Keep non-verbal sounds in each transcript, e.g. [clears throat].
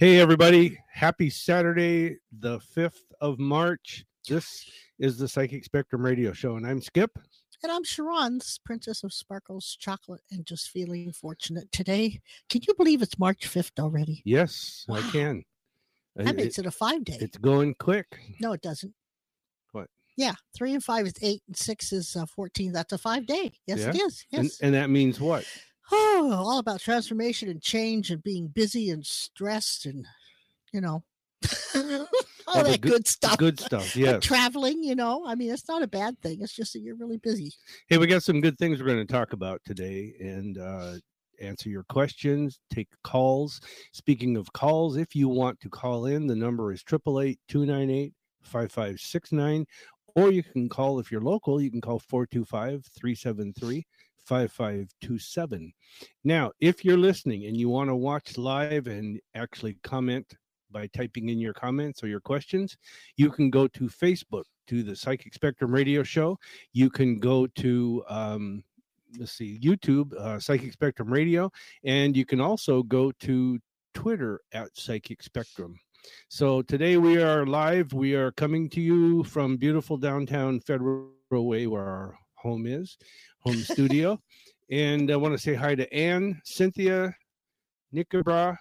Hey, everybody. Happy Saturday, the 5th of March. This is the Psychic Spectrum Radio Show, and I'm Skip. And I'm Sharon, this Princess of Sparkles Chocolate, and just feeling fortunate today. Can you believe it's March 5th already? Yes, I can. That makes it a five day. It's going quick. No, it doesn't. What? Yeah, three and five is eight, and six is uh, 14. That's a five day. Yes, it Yeah? is. And, Yes. and that means what? Oh, all about transformation and change and being busy and stressed and, you know, [laughs] all, All that good- good, stuff. Good stuff. And Yes. traveling, you know, I mean, it's not a bad thing. It's just that you're really busy. Hey, we got some good things we're going to talk about today and uh, answer your questions, take calls. Speaking of calls, if you want to call in, the number is 888 298 5569. Or you can call, if you're local, you can call 425 373 5527. Now, if you're listening and you want to watch live and actually comment by typing in your comments or your questions, you can go to Facebook to the Psychic Spectrum Radio Show. You can go to um, let's see youtube uh, psychic spectrum radio and you can also go to twitter at psychic spectrum. So today we are live. We are coming to you from beautiful downtown federal way where our home is home studio and i want to say hi to anne cynthia nicobra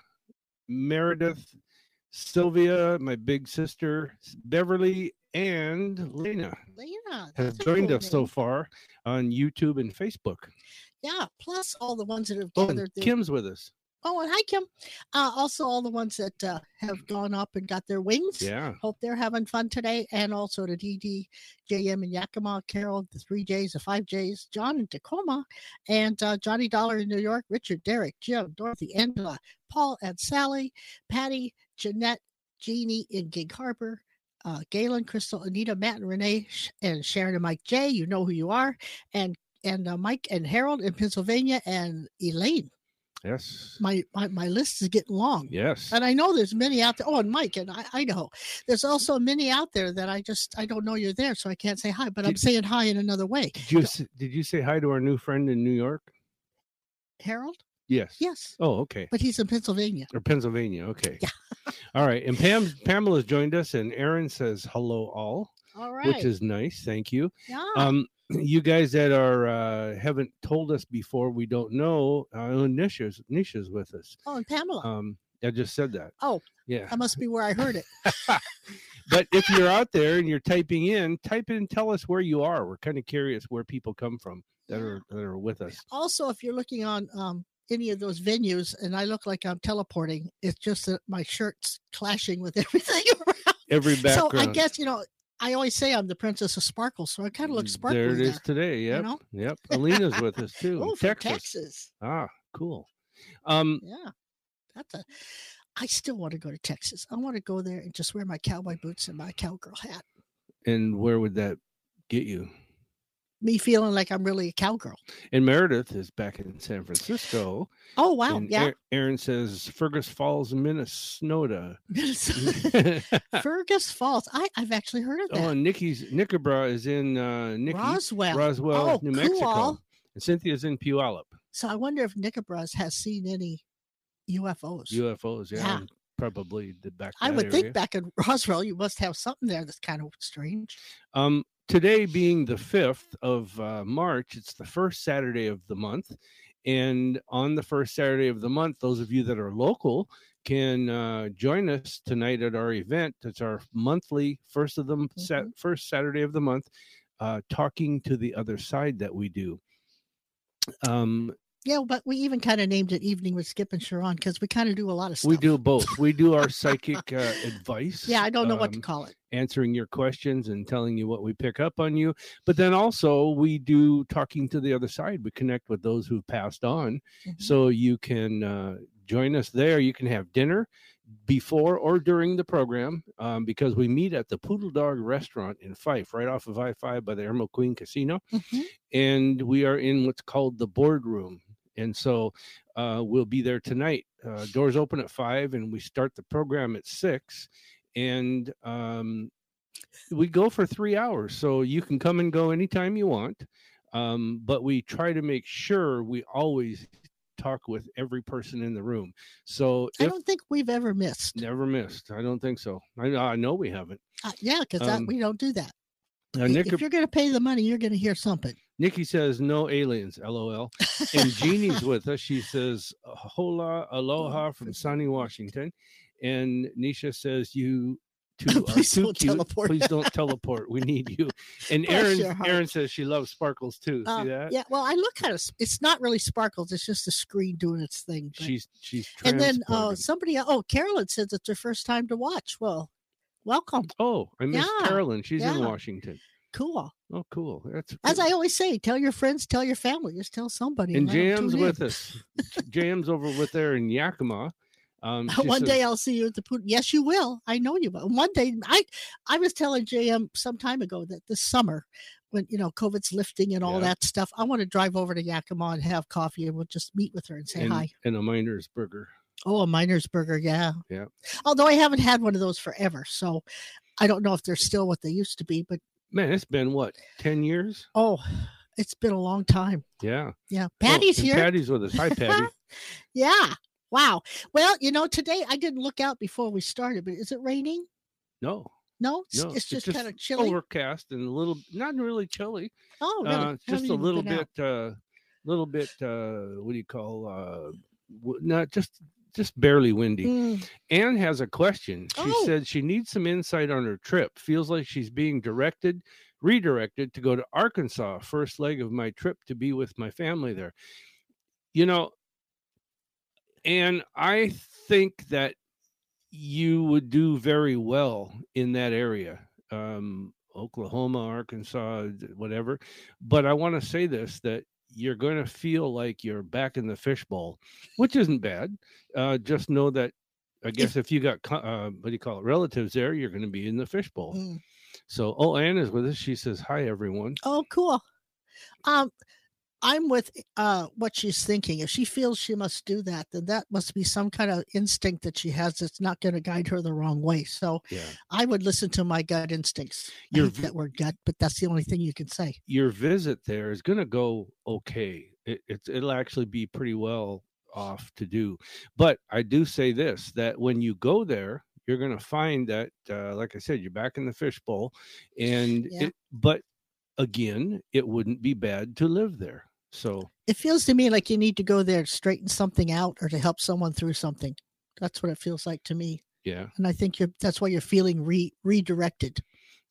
meredith sylvia my big sister beverly and lena Lena. have joined cool us so far on YouTube and Facebook. Yeah, plus all the ones that have Oh, gathered. their- Kim's with us. Oh, and hi, Kim. Uh, also, all the ones that uh, have gone up and got their wings. Yeah. Hope they're having fun today. And also to DD, JM in Yakima, Carol, the three J's, the five J's, John in Tacoma, and uh, Johnny Dollar in New York, Richard, Derek, Jim, Dorothy, Angela, Paul, and Sally, Patty, Jeanette, Jeannie in Gig Harbor, uh, Galen, Crystal, Anita, Matt, and Renee, and Sharon and Mike J. You know who you are. And and uh, Mike and Harold in Pennsylvania, and Elaine. Yes. My, my my list is getting long. Yes. And I know there's many out there. Oh, and Mike and I, Idaho. There's also many out there that I just I don't know you're there, so I can't say hi. But I'm saying hi in another way. Did you s- did you say hi to our new friend in New York? Harold? Yes. Yes, Oh, okay. but he's in Pennsylvania. Or Pennsylvania. Okay. Yeah. [laughs] all right. And Pam Pamela's joined us, and Aaron says hello all, All right. which is nice. Thank you. yeah. Um, [clears throat] you guys that are uh, haven't told us before, we don't know. Uh, Nisha's Nisha's with us. oh, and Pamela. Um, I just said that. Oh. Yeah. that must be where I heard it. [laughs] but if you're out there and you're typing in, type in, and tell us where you are. We're kind of curious where people come from that are that are with us. Also, if you're looking on um any of those venues and I look like I'm teleporting, it's just that my shirt's clashing with [laughs] everything around. Every background. So. I guess you know. I always say I'm the princess of sparkles, so I kind of look sparkly There it is there. today. Yep. know? Yep. [laughs] Alina's with us too. Oh, Texas. Texas. Ah, cool. Um, Yeah, that's a. I still want to go to Texas. I want to go there and just wear my cowboy boots and my cowgirl hat. and where would that get you? Me feeling like I'm really a cowgirl. And Meredith is back in San Francisco. Oh wow, and yeah. Aaron says Fergus Falls, Minnesota. [laughs] [laughs] Fergus Falls. I I've actually heard of that. oh, and Nikki's Nickabra is in uh, Nikki, Roswell. Roswell, Oh, New Mexico. cool. And Cynthia's in Puyallup. So I wonder if Nickabras has seen any UFOs. UFOs, yeah, Yeah. probably the back. I would area. think back in Roswell, you must have something there that's kind of strange. Um, today being the fifth of uh, March, it's the first Saturday of the month, and on the first Saturday of the month, those of you that are local can uh, join us tonight at our event. It's our monthly first of the sat, Mhm. first Saturday of the month, uh, talking to the other side that we do. Um, Yeah, but we even kind of named it Evening with Skip and Sharon because we kind of do a lot of stuff. we do both. We do our [laughs] psychic uh, advice. Yeah, I don't know what to um, call it. answering your questions and telling you what we pick up on you. But then also we do talking to the other side. We connect with those who've passed on. Mhm. So you can uh, join us there. You can have dinner before or during the program um, because we meet at the Poodle Dog Restaurant in Fife, right off of I 5 by the Emerald Queen Casino. Mhm. And we are in what's called the boardroom. And so uh, we'll be there tonight. Uh, doors open at five, and we start the program at six. And um, we go for three hours, so you can come and go anytime you want. Um, but we try to make sure we always talk with every person in the room. So I if don't think we've ever missed. never missed, I don't think so. I, I know we haven't. Uh, yeah, because Um, we don't do that. Uh, Nick, if you're going to pay the money, you're going to hear something. Nikki says no aliens, lol. And Jeannie's with us. She says hola, aloha from sunny Washington. And Nisha says you two [laughs] are Please too don't cute. teleport. Please don't teleport. We need you. And [laughs] Aaron. Aaron says she loves sparkles too. Uh, See that? Yeah, well, I look at it. It's not really sparkles. It's just the screen doing its thing. but- She's she's and then uh, somebody, oh, Carolyn says it's her first time to watch. Well, welcome. Oh, I miss Yeah, Carolyn. She's in. Washington. Cool. Oh, cool. That's As. I always say, tell your friends, tell your family, just tell somebody. and Jam's in. with us. Jam's over with there in Yakima. Um, [laughs] one says- day I'll see you at the pool. Yes, you will. I know you will. One day, I I was telling JM some time ago that this summer, when you know COVID's lifting and all Yeah. that stuff, I want to drive over to Yakima and have coffee, and we'll just meet with her and say and, hi. and a miner's burger. Oh, a miner's burger, yeah. Yeah. Although I haven't had one of those forever, so I don't know if they're still what they used to be. But Man, it's been what ten years? oh, it's been a long time. Yeah. Yeah, Oh, Patty's and here. Patty's with us. Hi, Patty. [laughs] Yeah. Wow. Well, you know, today I didn't look out before we started, but is it raining? No, No, it's, no, it's just, kind of chilly. overcast and a little, not really chilly. oh, really? Uh, just a little bit, out. uh, little bit. Uh, what do you call? Uh, not just, just barely windy. Mm, Anne has a question. She Oh. said she needs some insight on her trip. Feels like she's being directed, redirected to go to Arkansas, first leg of my trip to be with my family there. You know, and I think that you would do very well in that area. Um, Oklahoma, Arkansas, whatever. But I want to say this that you're going to feel like you're back in the fishbowl, which isn't bad. Uh, just know that I guess if you got uh, what do you call it relatives there, you're going to be in the fishbowl. mm. So, oh, Anne is with us. She says, "Hi, everyone." Oh, cool. Um, I'm with uh what she's thinking. If she feels she must do that, then that must be some kind of instinct that she has that's not going to guide her the wrong way. So Yeah, I would listen to my gut instincts. I Your hate that word gut, but that's the only thing you can say. your visit there is going to go okay. It, it's it'll actually be pretty well off to do. But I do say this: that when you go there, you're going to find that, uh, like I said, you're back in the fishbowl, and Yeah. it, but again, it wouldn't be bad to live there. So It feels to me like you need to go there to straighten something out or to help someone through something. That's what it feels like to me. yeah. And I think you're that's why you're feeling re- redirected.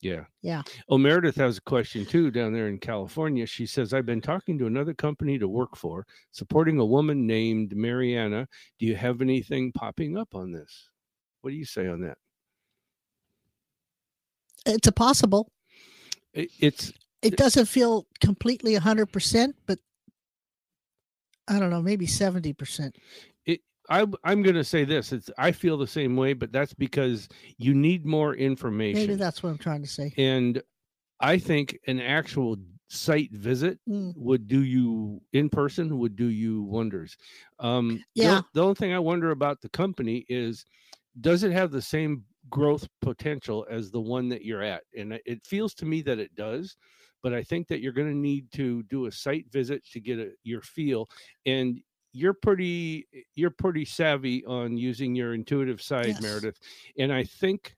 Yeah. Yeah. Oh, Meredith has a question too down there in California. She says, I've been talking to another company to work for, supporting a woman named Mariana. Do you have anything popping up on this? What do you say on that? It's a possible. It, it's It doesn't feel completely 100%, but I don't know, maybe 70%. I, I'm going to say this. It's I feel the same way, but that's because you need more information. Maybe that's what I'm trying to say. and I think an actual site visit Mm, would do you in person would do you wonders. Um, the Yeah. on- The, only thing I wonder about the company is, does it have the same growth potential as the one that you're at? And it- it feels to me that it does, but I think that you're going to need to do a site visit to get a, your feel. And you're pretty you're pretty savvy on using your intuitive side, Yes. Meredith. And I think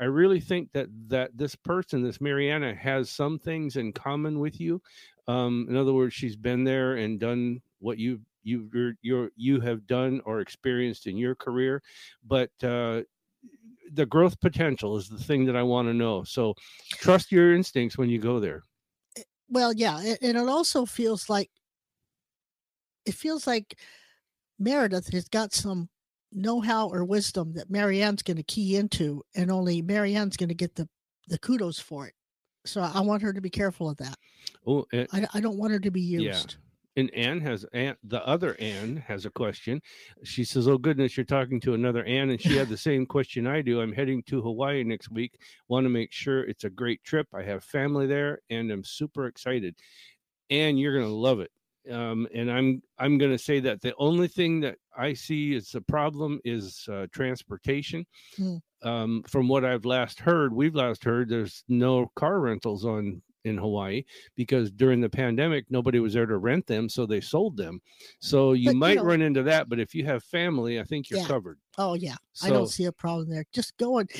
I really think that that this person, this Mariana, has some things in common with you. Um, in other words, she's been there and done what you you you're, you're you have done or experienced in your career, but uh, the growth potential is the thing that I want to know. So trust your instincts when you go there. Well, yeah. And it also feels like, it feels like Meredith has got some know how or wisdom that Marianne's going to key into, and only Marianne's going to get the, the kudos for it. So I want her to be careful of that. Oh, and, I, I don't want her to be used. And Anne has Anne, the other Anne has a question. She says, "Oh goodness, you're talking to another Anne," and she had the same question I do. I'm heading to Hawaii next week. Want to make sure it's a great trip. I have family there, and I'm super excited. And you're gonna love it. Um, and I'm I'm gonna say that the only thing that I see is the problem is uh, transportation. Hmm. Um, from what I've last heard, we've last heard there's no car rentals on in Hawaii because during the pandemic nobody was there to rent them, so they sold them. So you But, you might know- run into that, but if you have family, I think you're Yeah. covered. Oh yeah, I don't see a problem there. Just go and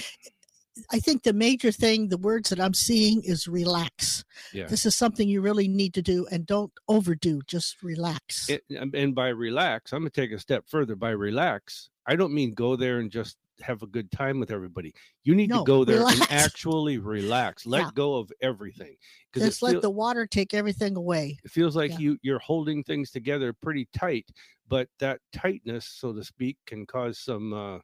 I think the major thing, the words that I'm seeing is relax. yeah. This is something you really need to do and don't overdo. Just relax. It, and- and by relax, I'm gonna take a step further. By relax, I don't mean go there and just have a good time with everybody. You need No, to go there relax. and [laughs] actually relax. Let Yeah. go of everything Just let the water take everything away. it feels like Yeah. you you're holding things together pretty tight but that tightness so to speak can cause some uh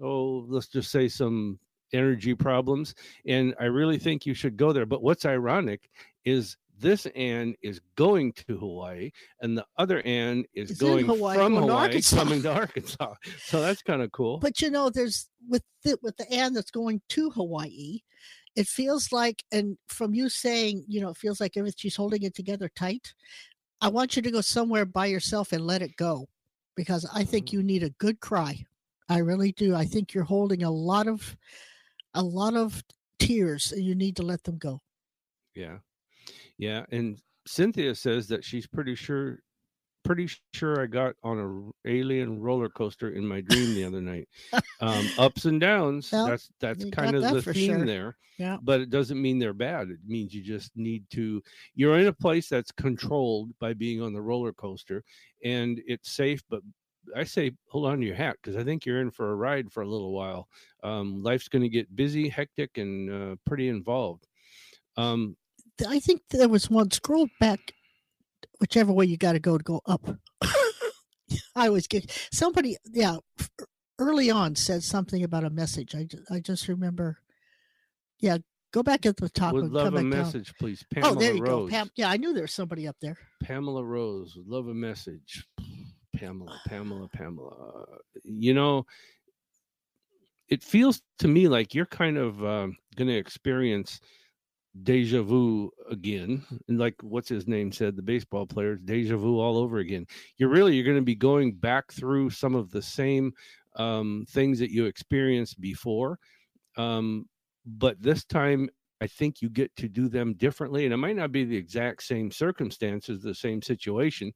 oh let's just say some energy problems and i really think you should go there but what's ironic is this Anne is going to Hawaii, and the other Anne is going Hawaii, from to Hawaii, Arkansas. coming to Arkansas. [laughs] So that's kind of cool. But you know, there's with the, with the Anne that's going to Hawaii, it feels like, and from you saying, you know, it feels like everything she's holding it together tight. I want you to go somewhere by yourself and let it go, because I think Mm. you need a good cry. I really do. I think you're holding a lot of, a lot of tears, and you need to let them go. Yeah. Yeah. And Cynthia says that she's pretty sure pretty sure I got on a alien roller coaster in my dream the other night. Um [laughs] ups and downs. Well, that's that's kind of that the theme sure. there. Yeah. But it doesn't mean they're bad. It means you just need to you're in a place that's controlled by being on the roller coaster and it's safe but I say hold on to your hat because I think you're in for a ride for a little while. Um, life's going to get busy, hectic, and uh, pretty involved. Um, I think there was one scroll back, whichever way you got to go to go up. [laughs] I always get somebody, yeah, early on said something about a message. I just, I just remember, yeah, go back at the top would and love come a back down. message, please. Pamela Oh, there you Rose. go, Pam. Yeah, I knew there was somebody up there. Pamela Rose would love a message. Pamela, Pamela, Pamela. You know, it feels to me like you're kind of um, going to experience deja vu again. And like what's his name said, the baseball players, deja vu all over again. You're really you're going to be going back through some of the same um, things that you experienced before. Um, but this time I think you get to do them differently. And it might not be the exact same circumstances, the same situation,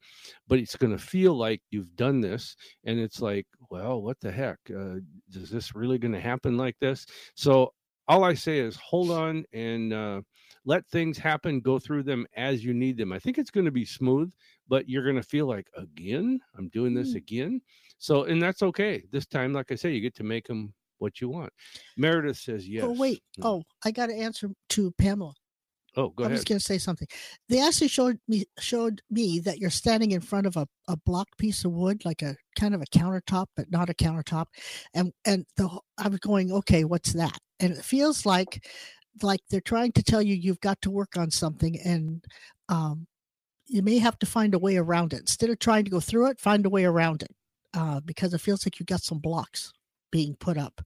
but it's going to feel like you've done this. And it's like, well, what the heck? Uh, is this really going to happen like this? So all I say is hold on and uh, let things happen, go through them as you need them. I think it's going to be smooth, but you're going to feel like, again, I'm doing this Mm. again. So, and that's okay. This time, like I say, you get to make them what you want. Meredith says yes. Oh wait, Mm. oh I got to answer to Pamela. Oh, go I ahead. was going to say something. They actually showed me showed me that you're standing in front of a, a block piece of wood, like a kind of a countertop, but not a countertop. And and the I was going, okay, what's that? And it feels like like they're trying to tell you you've got to work on something, and um, you may have to find a way around it instead of trying to go through it. Find a way around it uh, because it feels like you've got some blocks being put up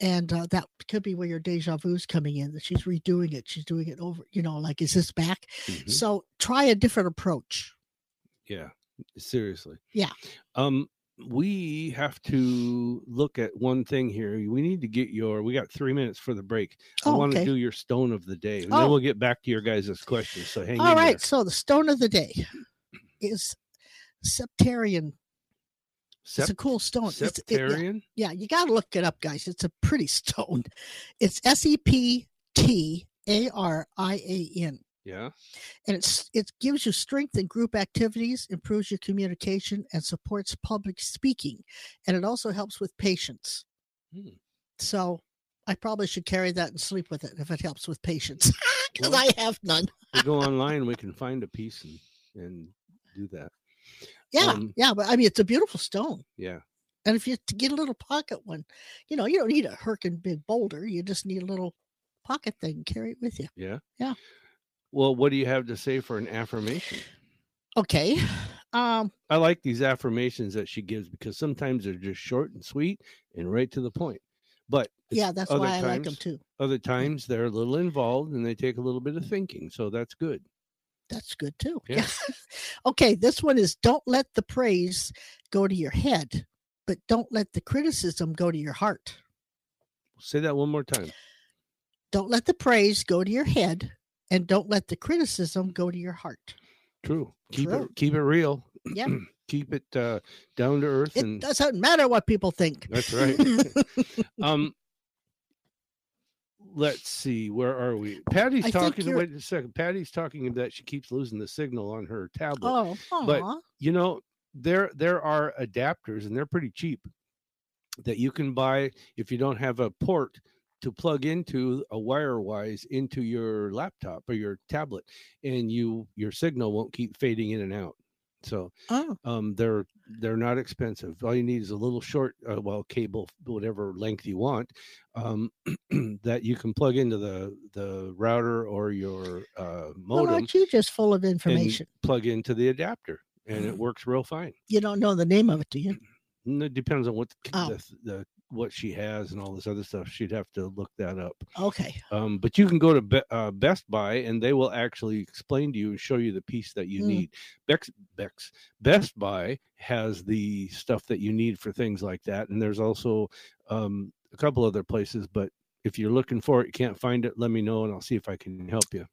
and uh, that could be where your deja vu is coming in that she's redoing it she's doing it over you know like is this back Mhm. so try a different approach Yeah, seriously. Yeah. Um, we have to look at one thing here. We need to get your. We got three minutes for the break. I Oh, want to okay. do your stone of the day, and Oh. then we'll get back to your guys' questions. So hang all right so the stone of the day is septarian there. it's a cool stone It's- it- yeah, Septarian. yeah you got to look it up guys it's a pretty [laughs] stone it's s-e-p-t-a-r-i-a-n Yeah. and it's it gives you strength in group activities improves your communication and supports public speaking and it also helps with patience Hmm. so i probably should carry that and sleep with it if it helps with patience [laughs] because Well- i have none We go [laughs] online. We can find a piece and and do that. yeah Um, yeah but i mean it's a beautiful stone Yeah. and if you to get a little pocket one you know you don't need a herkin big boulder you just need a little pocket thing carry it with you Yeah. Yeah. Well, what do you have to say for an affirmation? okay um I like these affirmations that she gives because sometimes they're just short and sweet and right to the point. But yeah that's why i like them too other times they're a little involved and they take a little bit of thinking. So that's good. That's good too. [laughs] Yeah. okay, this one is don't let the praise go to your head, but don't let the criticism go to your heart. Say that one more time. Don't let the praise go to your head, and don't let the criticism go to your heart. True. Keep True. it keep it real. Yeah. [clears throat] keep it uh, down to earth It and doesn't matter what people think. that's right. [laughs] um let's see where are we patty's I talking wait a second patty's talking about that she keeps losing the signal on her tablet oh, But- you know there there are adapters and they're pretty cheap that you can buy if you don't have a port to plug into a wire wise into your laptop or your tablet and you your signal won't keep fading in and out so oh, um they're they're not expensive all you need is a little short uh, well cable whatever length you want um [clears throat] that you can plug into the the router or your uh well, modem aren't you just full of information? plug into the adapter and it works real fine You don't know the name of it, do you? it depends on what Oh. the, the what she has and all this other stuff she'd have to look that up Okay. um, but you can go to Be- uh, Best Buy and they will actually explain to you and show you the piece that you Mm. need. Bex, Bex, Best Buy has the stuff that you need for things like that, and there's also um, a couple other places. But if you're looking for it, you can't find it, let me know and I'll see if I can help you.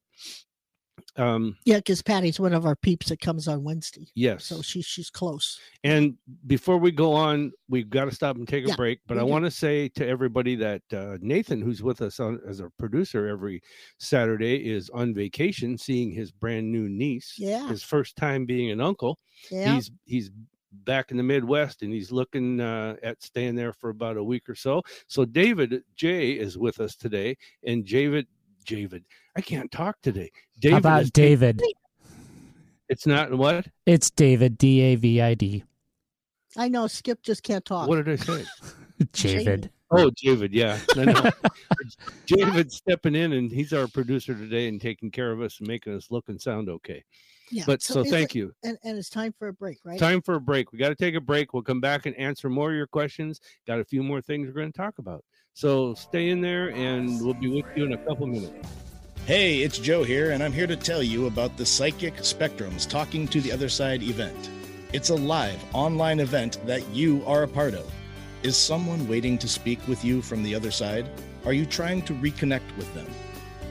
Um, Yeah, because Patty's one of our peeps that comes on Wednesday. yes. So she, she's close. And before we go on, we've got to stop and take a Yeah, break. But I want to say to everybody that uh, Nathan, who's with us on as a producer every Saturday, is on vacation, seeing his brand new niece. Yeah. His first time being an uncle. Yeah. He's he's back in the Midwest and he's looking uh, at staying there for about a week or so. So David J is with us today, and David. David, I can't talk today. David How about is ta- David? It's not what? It's David, D A V I D. I know Skip just can't talk. What did I say? [laughs] David. Oh, David, yeah. No, no. [laughs] David's stepping in and he's our producer today and taking care of us and making us look and sound okay. Yeah. But so, is thank it- you. And, and it's time for a break, right? Time for a break. We got to take a break. We'll come back and answer more of your questions. Got a few more things we're going to talk about. So stay in there and we'll be with you in a couple minutes. Hey, it's Joe here, and I'm here to tell you about the Psychic Spectrums Talking to the Other Side event. It's a live online event that you are a part of. Is someone waiting to speak with you from the other side? Are you trying to reconnect with them?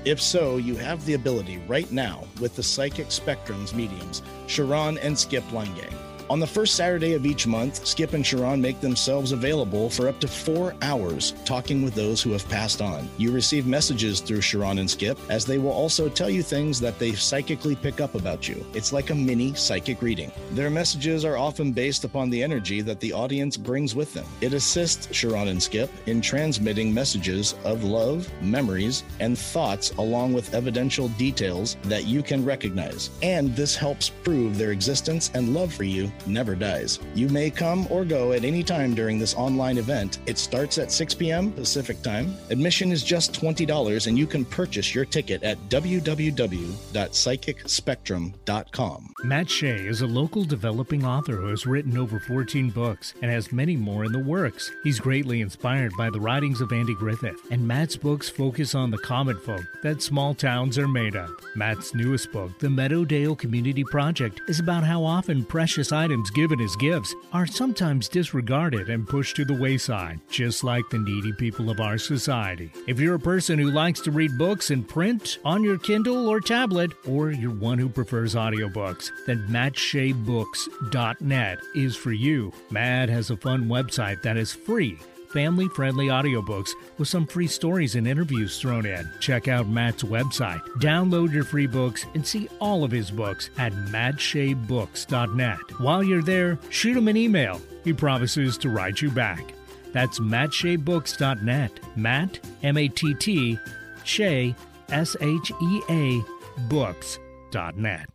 If so, you have the ability right now with the Psychic Spectrums mediums, Sharon and Skip Langang. On the first Saturday of each month, Skip and Sharon make themselves available for up to four hours talking with those who have passed on. You receive messages through Sharon and Skip, as they will also tell you things that they psychically pick up about you. It's like a mini psychic reading. Their messages are often based upon the energy that the audience brings with them. It assists Sharon and Skip in transmitting messages of love, memories, and thoughts, along with evidential details that you can recognize. And this helps prove their existence and love for you never dies. You may come or go at any time during this online event. It starts at 6 p.m. Pacific time. Admission is just $20 and you can purchase your ticket at www.psychicspectrum.com. Matt Shea is a local developing author who has written over 14 books and has many more in the works. He's greatly inspired by the writings of Andy Griffith, and Matt's books focus on the common folk that small towns are made of. Matt's newest book, The Meadowdale Community Project, is about how often precious items given as gifts are sometimes disregarded and pushed to the wayside, just like the needy people of our society. If you're a person who likes to read books in print, on your Kindle or tablet, or you're one who prefers audiobooks, then MattSheaBooks.net is for you. Matt has a fun website that is free family friendly audiobooks with some free stories and interviews thrown in. Check out Matt's website, download your free books, and see all of his books at mattsheabooks.net. While you're there, shoot him an email. He promises to write you back. That's mattsheabooks.net. Matt, M A T T, Shea, S H E A, books.net.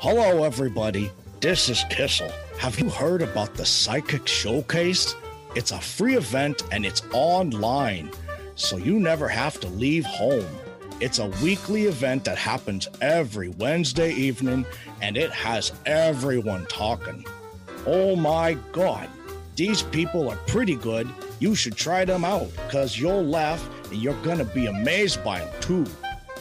Hello, everybody. This is Kissel. Have you heard about the Psychic Showcase? It's a free event and it's online, so you never have to leave home. It's a weekly event that happens every Wednesday evening and it has everyone talking. Oh my god, these people are pretty good. You should try them out because you'll laugh and you're gonna be amazed by them too.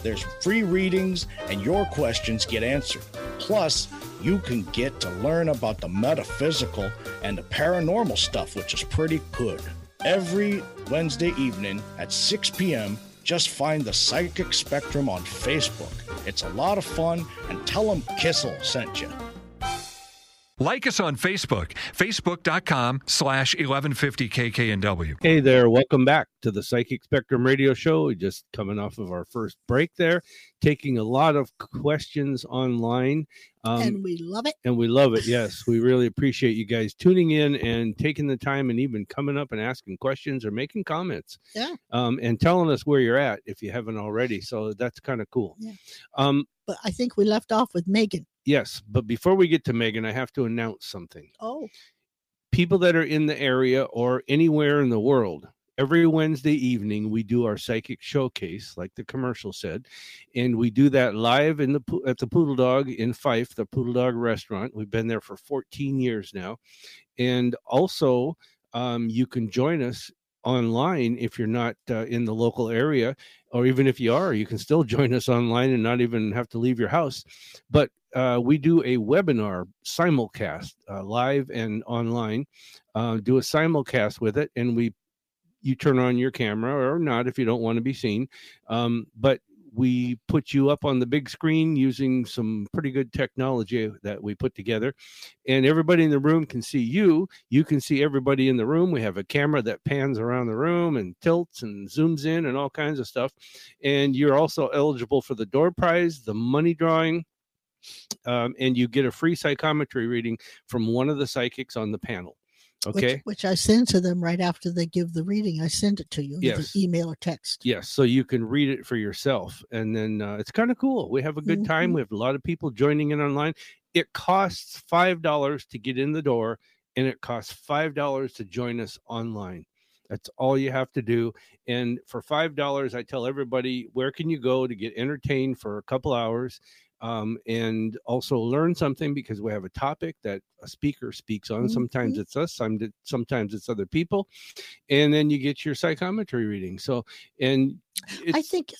There's free readings and your questions get answered. Plus, you can get to learn about the metaphysical and the paranormal stuff, which is pretty good. Every Wednesday evening at 6 p.m., Just find the Psychic Spectrum on Facebook. It's a lot of fun, and tell them Kissel sent you. Like us on Facebook, facebook.com slash 1150kknw. Hey there, welcome back to the Psychic Spectrum Radio Show. We're just coming off of our first break there, taking a lot of questions online. Um, and we love it. and we love it. Yes, we really appreciate you guys tuning in and taking the time and even coming up and asking questions or making comments. Yeah. Um, and telling us where you're at if you haven't already. So that's kind of cool. Yeah. Um, But I think we left off with Megan. yes, but before we get to Megan, I have to announce something. Oh, people that are in the area or anywhere in the world every wednesday evening we do our psychic showcase like the commercial said and we do that live in the at the poodle dog in fife the poodle dog restaurant. We've been there for 14 years now. And also um, you can join us online if you're not uh, in the local area or even if you are you can still [laughs] join us online and not even have to leave your house. But uh, we do a webinar simulcast uh, live and online uh, do a simulcast with it and we you turn on your camera or not if you don't want to be seen um, but we put you up on the big screen using some pretty good technology that we put together and everybody in the room can see you. You can see everybody in the room. We have a camera that pans around the room and tilts and zooms in and all kinds of stuff and you're also eligible for the door prize the money drawing um, and you get a free psychometry reading from one of the psychics on the panel okay which, which I send to them right after they give the reading. I send it to you, Yes. email or text. Yes, so you can read it for yourself, and then uh, it's kind of cool. We have a good time. Mhm. We have a lot of people joining in online. It costs five dollars to get in the door, and it costs five dollars to join us online. That's all you have to do. And for five dollars, I tell everybody where can you go to get entertained for a couple hours, um, and also learn something because we have a topic that a speaker speaks on. Sometimes Mhm. it's us, sometimes it's other people, and then you get your psychometry reading. So, and I think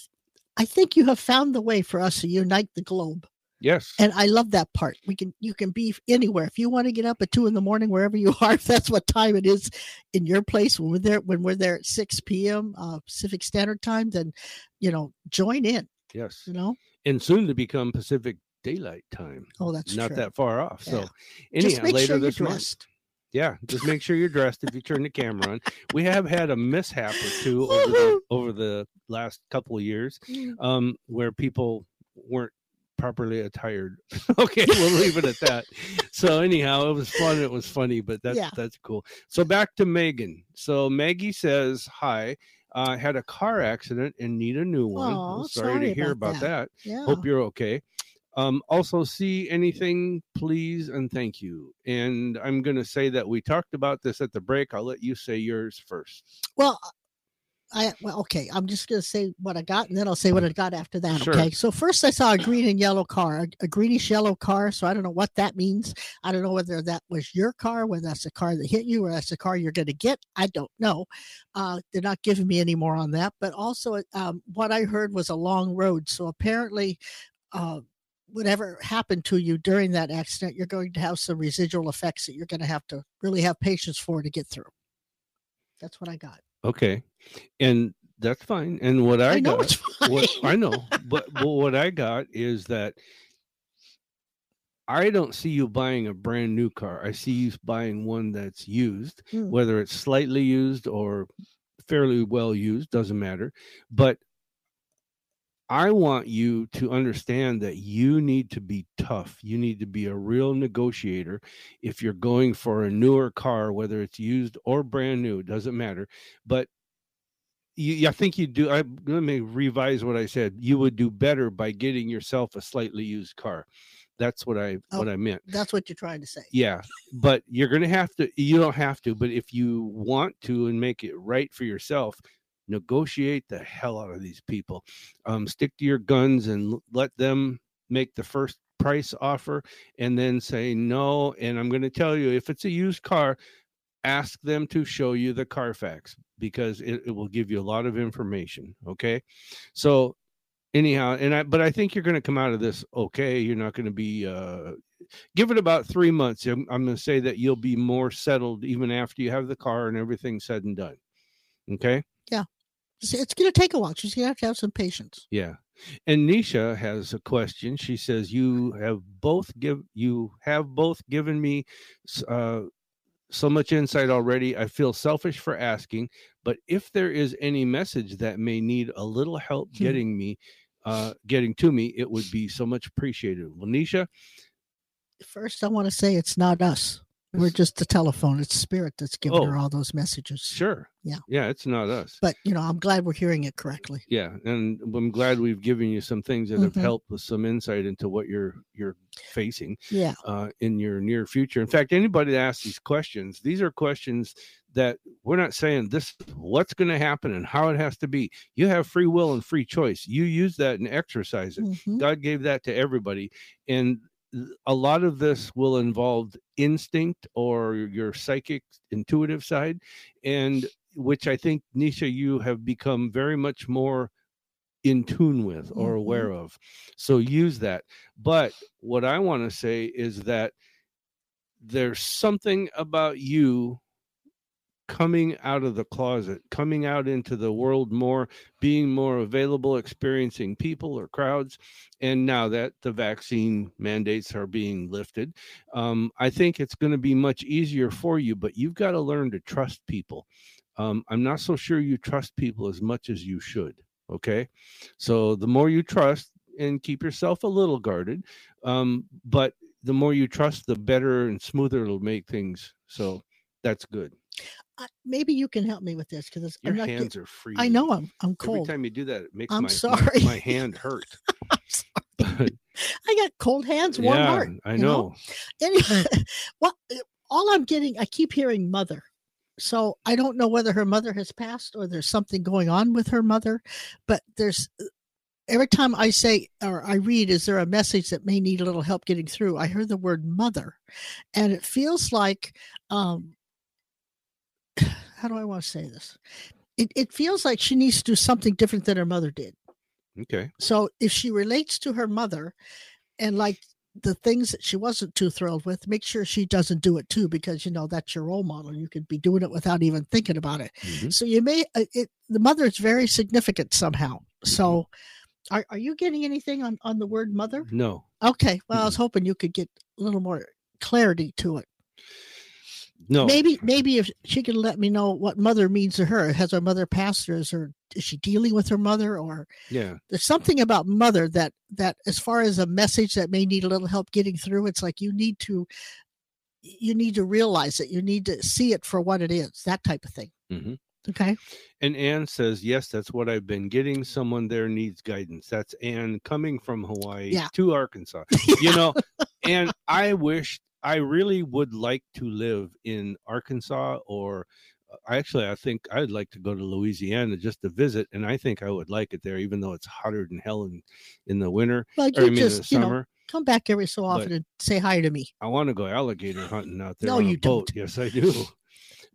I think you have found the way for us to unite the globe. yes, And I love that part. We can you can be anywhere. If you want to get up at two in the morning, wherever you [laughs] are, if that's what time it is in your place when we're there when we're there at 6 p.m. Uh, Pacific Standard Time, then you know, join in, yes, you know. And soon to become Pacific Daylight Time. Oh, that's not true. that far off. So, Yeah. Just anyhow, make later sure you're this month. Yeah, just make sure you're dressed if you turn the camera on. We have had a mishap or two [laughs] over the, over the last couple of years, Mm. um, where people weren't properly attired. [laughs] okay, we'll leave it at that. So anyhow, it was fun. It was funny, but that's Yeah. that's cool. So back to Megan. So Maggie says, "Hi, I had a car accident and need a new one. Sorry, sorry to hear about about that. Yeah. Hope you're okay." Um, also, see anything, please, and thank you. And I'm going to say that we talked about this at the break. I'll let you say yours first. Well, I well, okay. I'm just gonna say what I got, and then I'll say what I got after that. Sure. Okay. So first, I saw a green and yellow car, a, a greenish yellow car. So I don't know what that means. I don't know whether that was your car, whether that's the car that hit you, or that's the car you're going to get. I don't know. Uh, they're not giving me any more on that. But also, um, what I heard was a long road. So apparently, uh, whatever happened to you during that accident, you're going to have some residual effects that you're going to have to really have patience for to get through. That's what I got. Okay, and that's fine. And what I, I, know got, it's [laughs] fine. what I know, but, but what I got is that I don't see you buying a brand new car. I see you buying one that's used, Hmm. whether it's slightly used or fairly well used, doesn't matter. But I want you to understand that you need to be tough. You need to be a real negotiator. If you're going for a newer car, whether it's used or brand new, doesn't matter. But you, I think you do. I let me revise what I said. You would do better by getting yourself a slightly used car. That's what I Oh. what I meant. That's what you're trying to say. Yeah, but you're going to have to. You don't have to, but if you want to and make it right for yourself, negotiate the hell out of these people. Um, stick to your guns and let them make the first price offer, and then say no. And I'm going to tell you, if it's a used car, ask them to show you the Carfax because it, it will give you a lot of information. Okay, so anyhow and i but i think you're going to come out of this okay you're not going to be uh give it about three months i'm, I'm going to say that you'll be more settled even after you have the car and everything said and done okay Yeah. It's, going to take a while. She's going to have to have some patience. Yeah. And Nisha has a question. She says, "You have both give you have both given me uh, so much insight already. I feel selfish for asking, but if there is any message that may need a little help Hmm. getting me, uh, getting to me, it would be so much appreciated." Well, Nisha, First, I want to say it's not us. We're just the telephone. It's spirit that's giving her Oh. all those messages. sure, Yeah. yeah, it's not us. But you know, I'm glad we're hearing it correctly. Yeah, and I'm glad we've given you some things that have Mhm. helped with some insight into what you're you're facing. Yeah. uh, in your near future. In fact, anybody that asks these questions, these are questions that we're not saying this what's going to happen and how it has to be. You have free will and free choice. You use that and exercise it. Mhm. God gave that to everybody, and a lot of this will involve instinct or your psychic intuitive side and which i think nisha you have become very much more in tune with or Mhm. aware of so use that but what i want to say is that there's something about you coming out of the closet coming out into the world more being more available experiencing people or crowds. And now that the vaccine mandates are being lifted um, i think it's going to be much easier for you but you've got to learn to trust people. Um, i'm not so sure you trust people as much as you should okay? So the more you trust and keep yourself a little guarded um, but the more you trust the better and smoother it'll make things. So that's good I, maybe you can help me with this because your I'm not. hands are free I know I'm I'm cold. every time you do that it makes I'm my, my- sorry. my [laughs] hand hurt I'm sorry. [laughs] I got cold hands, warm yeah heart. i you know Anyway, [laughs] well, uh, all I'm getting, I keep hearing mother. So I don't know whether her mother has passed or there's something going on with her mother, but there's uh, every time I say or I read, is there a message that may need a little help getting through? I hear the word mother, and it feels like, um, how do I want to say this? It, it feels like she needs to do something different than her mother did. okay So if she relates to her mother and like the things that she wasn't too thrilled with, make sure she doesn't do it too, because you know that's your role model. You could be doing it without even thinking about it. Mhm. So you may uh, it the mother is very significant somehow. So are are you getting anything on on the word mother? no Okay. Well, I was hoping you could get a little more clarity to it. No Maybe maybe if she could let me know what mother means to her. Has her mother passed or is her is she dealing with her mother or yeah there's something about mother that that as far as a message that may need a little help getting through it's like you need to you need to realize it you need to see it for what it is that type of thing hmm okay And Anne says, Yes, that's what I've been getting. Someone there needs guidance. That's Anne coming from Hawaii Yeah. to Arkansas. [laughs] You know, and I wish I really would like to live in Arkansas or uh, actually I think I'd like to go to Louisiana just to visit and I think I would like it there even though it's hotter than hell in, in the winter well or I you mean in the just you know come back every so often and say hi to me I want to go alligator hunting out there No, on you boat. don't. Yes, I do.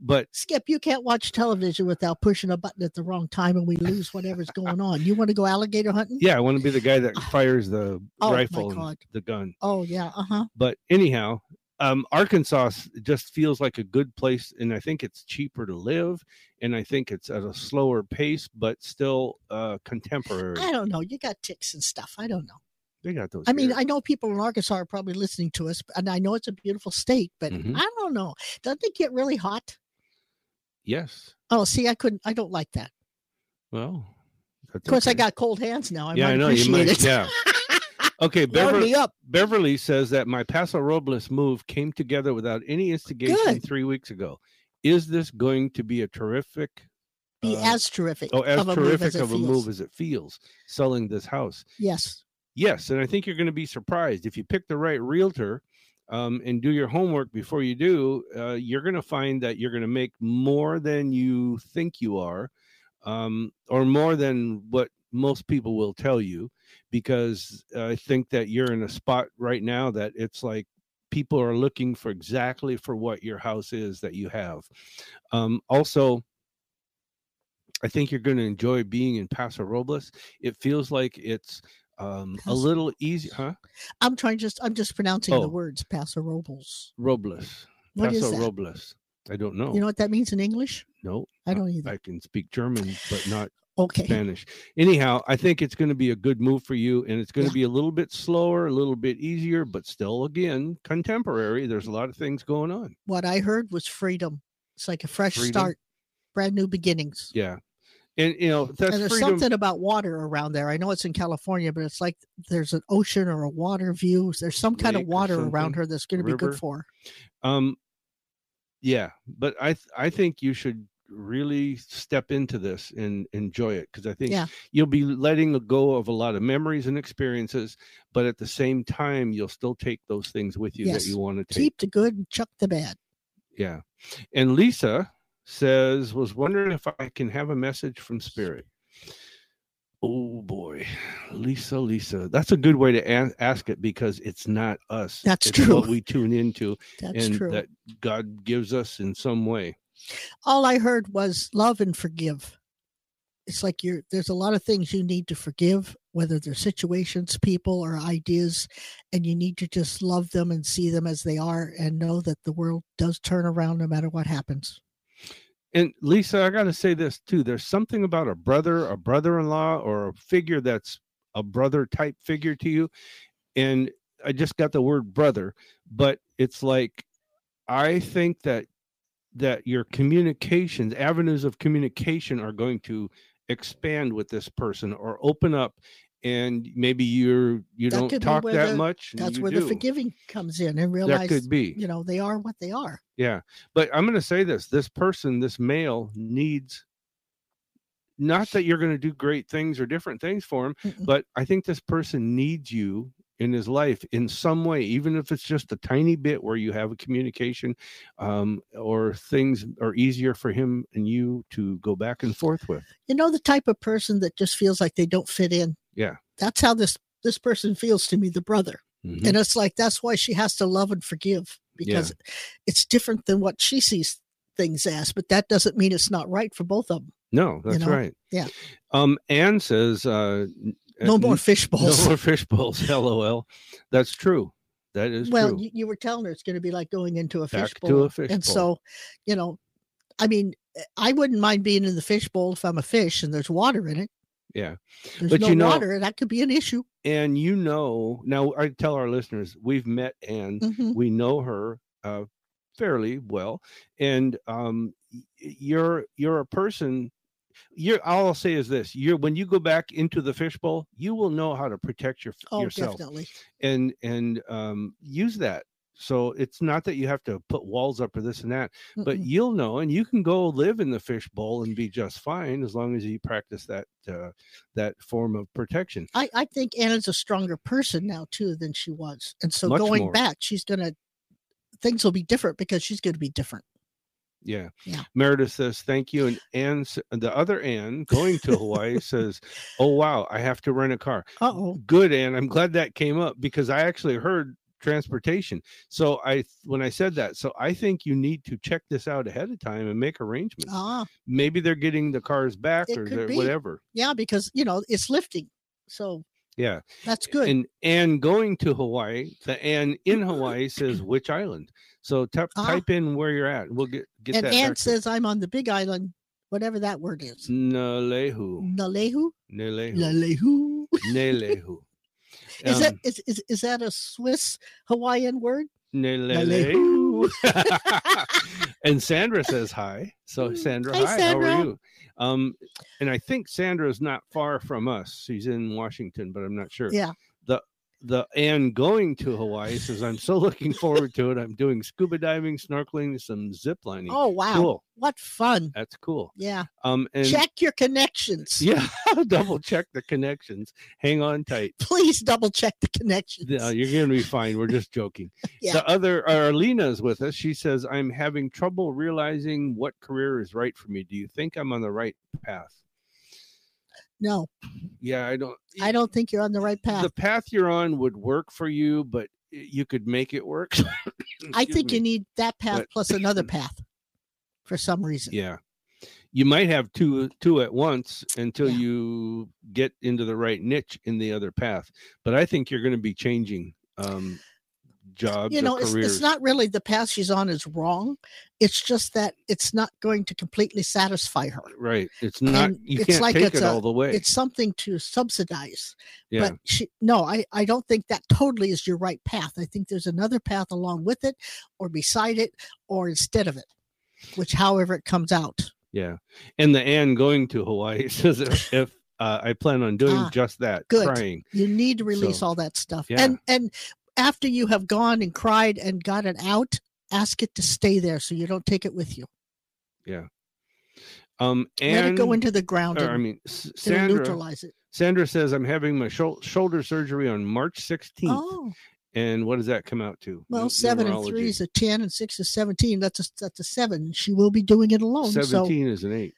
But skip you can't watch television without pushing a button at the wrong time and we lose whatever's going on you want to go alligator hunting yeah, I want to be the guy that fires the Oh, rifle the gun. oh yeah uh-huh but anyhow um arkansas just feels like a good place and i think it's cheaper to live and i think it's at a slower pace but still uh contemporary i don't know you got ticks and stuff i don't know they got those I mean, here. I know people in Arkansas are probably listening to us, and I know it's a beautiful state, but Mhm. I don't know. Doesn't it get really hot? yes Oh, see, I couldn't. I don't like that. well Of course, I got cold hands now. I yeah i know you might it. yeah [laughs] okay beverly, beverly says that my paso robles move came together without any instigation Good. three weeks ago is this going to be a terrific Be uh, as terrific. oh as terrific as of a move as it feels selling this house Yes. Yes, and I think you're going to be surprised if you pick the right realtor um, and do your homework before you do. Uh, you're going to find that you're going to make more than you think you are, um, or more than what most people will tell you, because I think that you're in a spot right now that it's like people are looking for exactly for what your house is that you have. Um, also. I think you're going to enjoy being in Paso Robles. It feels like it's um, a little easy, huh? I'm trying just. I'm just pronouncing Oh. the words Paso Robles. Robles. What is Paso? Robles. I don't know. You know what that means in English? no, I don't either. I can speak German, but not Okay. Spanish. Anyhow, I think it's going to be a good move for you, and it's going to Yeah. be a little bit slower, a little bit easier, but still, again, contemporary. There's a lot of things going on. What I heard was freedom. It's like a fresh Freedom? start, brand new beginnings. Yeah, and you know that's and there's freedom. something about water around there. I know it's in California, but it's like there's an ocean or a water view. There's some kind of Lake water around her that's going to be good for. her. Um, yeah, but I th- I think you should really step into this and enjoy it because I think Yeah. you'll be letting go of a lot of memories and experiences, but at the same time, you'll still take those things with you Yes. that you want to take. Keep the good and chuck the bad. Yeah. And Lisa says, was wondering if I can have a message from spirit. Oh boy, Lisa, Lisa. That's a good way to ask it because it's not us. That's it's true. What we tune into [laughs] That's and true. that God gives us in some way. All I heard was love and forgive. It's like you're there's a lot of things you need to forgive, whether they're situations, people, or ideas, and you need to just love them and see them as they are and know that the world does turn around no matter what happens. And Lisa, I got to say this too. There's something about a brother, a brother-in-law, or a figure that's a brother type figure to you. And I just got the word brother, but it's like I think that that your communications, avenues of communication are going to expand with this person or open up and maybe you're you That don't talk that the- much. That's where do. the forgiving comes in and that realize could be. you know they are what they are. Yeah. But I'm going to say this this person, this male needs not that you're going to do great things or different things for him, Mm-mm. but I think this person needs you in his life in some way, even if it's just a tiny bit where you have a communication um, or things are easier for him and you to go back and forth with. you know the type of person that just feels like they don't fit in Yeah. that's how this this person feels to me the brother Mhm. and it's like that's why she has to love and forgive because it's different than what she sees things as but that doesn't mean it's not right for both of them No, that's know? right. Yeah. Um, Anne says, uh, no uh, more fish No balls more fish bowls. [laughs] LOL. That's true. That is well true. you, you were telling her it's going to be like going into a Back fish to bowl a fish and bowl. so you know i mean i wouldn't mind being in the fish bowl if i'm a fish and there's water in it yeah. there's But no you know- water that could be an issue. And you know now i tell our listeners we've met anne Mhm. we know her uh fairly well. And um you're you're a person you're all i'll say is this you're when you go back into the fishbowl you will know how to protect your oh yourself. definitely. And and um use that so it's not that you have to put walls up or this and that but Mm-mm. you'll know and you can go live in the fishbowl and be just fine as long as you practice that uh, that form of protection I, I think Anna's a stronger person now too than she was. And so Much going more. back, she's gonna things will be different because she's gonna be different. Yeah. Yeah. Meredith says, thank you. And Anne, the other Anne going to Hawaii [laughs] says, oh, wow, I have to rent a car. Oh. Good, Anne. I'm glad that came up because I actually heard transportation. So I, when I said that, so I think you need to check this out ahead of time and make arrangements. Ah, Maybe they're getting the cars back It or could they're- be. whatever. yeah, because you know it's lifting. So Yeah. that's good. And Anne going to Hawaii, the Anne in Hawaii says, which island? So t- Ah. type in where you're at. We'll get, get and that. Back says I'm on the big island, whatever that word is. Nalehu. Nalehu? Nalehu. Nalehu. [laughs] Nelehu. Is that Um, is, is is that a Swiss Hawaiian word? And Sandra says hi. So Sandra, Hi, hi. How are you? Um, and I think Sandra is not far from us. She's in Washington, but I'm not sure. Yeah. The and going to Hawaii says, I'm so looking forward to it. I'm doing scuba diving, snorkeling, some zip lining. Oh wow. Cool. What fun. That's cool. Yeah. Um and Check your connections. [laughs] yeah, [laughs] double check the connections. Hang on tight. [laughs] Please double check the connections. Yeah, you're going to be fine. We're just joking. Yeah. The other, Arlena is with us. She says, I'm having trouble realizing what career is right for me. Do you think I'm on the right path? No, Yeah, I don't. I don't think you're on the right path. The path you're on would work for you, but you could make it work. [coughs] I think you need that path But- plus [coughs] another path for some reason. Yeah. You might have two two at once until Yeah. you get into the right niche in the other path. But I think you're going to be changing um jobs you know, it's, it's not really the path she's on is wrong. It's just that it's not going to completely satisfy her. right. It's not. and You it's can't like take it's it a- all the way. It's something to subsidize. yeah. But she, no, I, I don't think that totally is your right path. I think there's another path along with it, or beside it, or instead of it, which however it comes out. Yeah. And the Anne going to Hawaii [laughs] says if, if uh, I plan on doing Ah, just that, good. crying. You need to release So, all that stuff. yeah. And and after you have gone and cried and got it out, ask it to stay there so you don't take it with you. Yeah. Um, Let and it go into the ground or, and I mean, Sandra. neutralize it. Sandra says I'm having my shou- shoulder surgery on March 16th. Oh, And what does that come out to? well, seven and three is a ten, and six is seventeen. That's a that's a seven. She will be doing it alone. So 17 is an eight.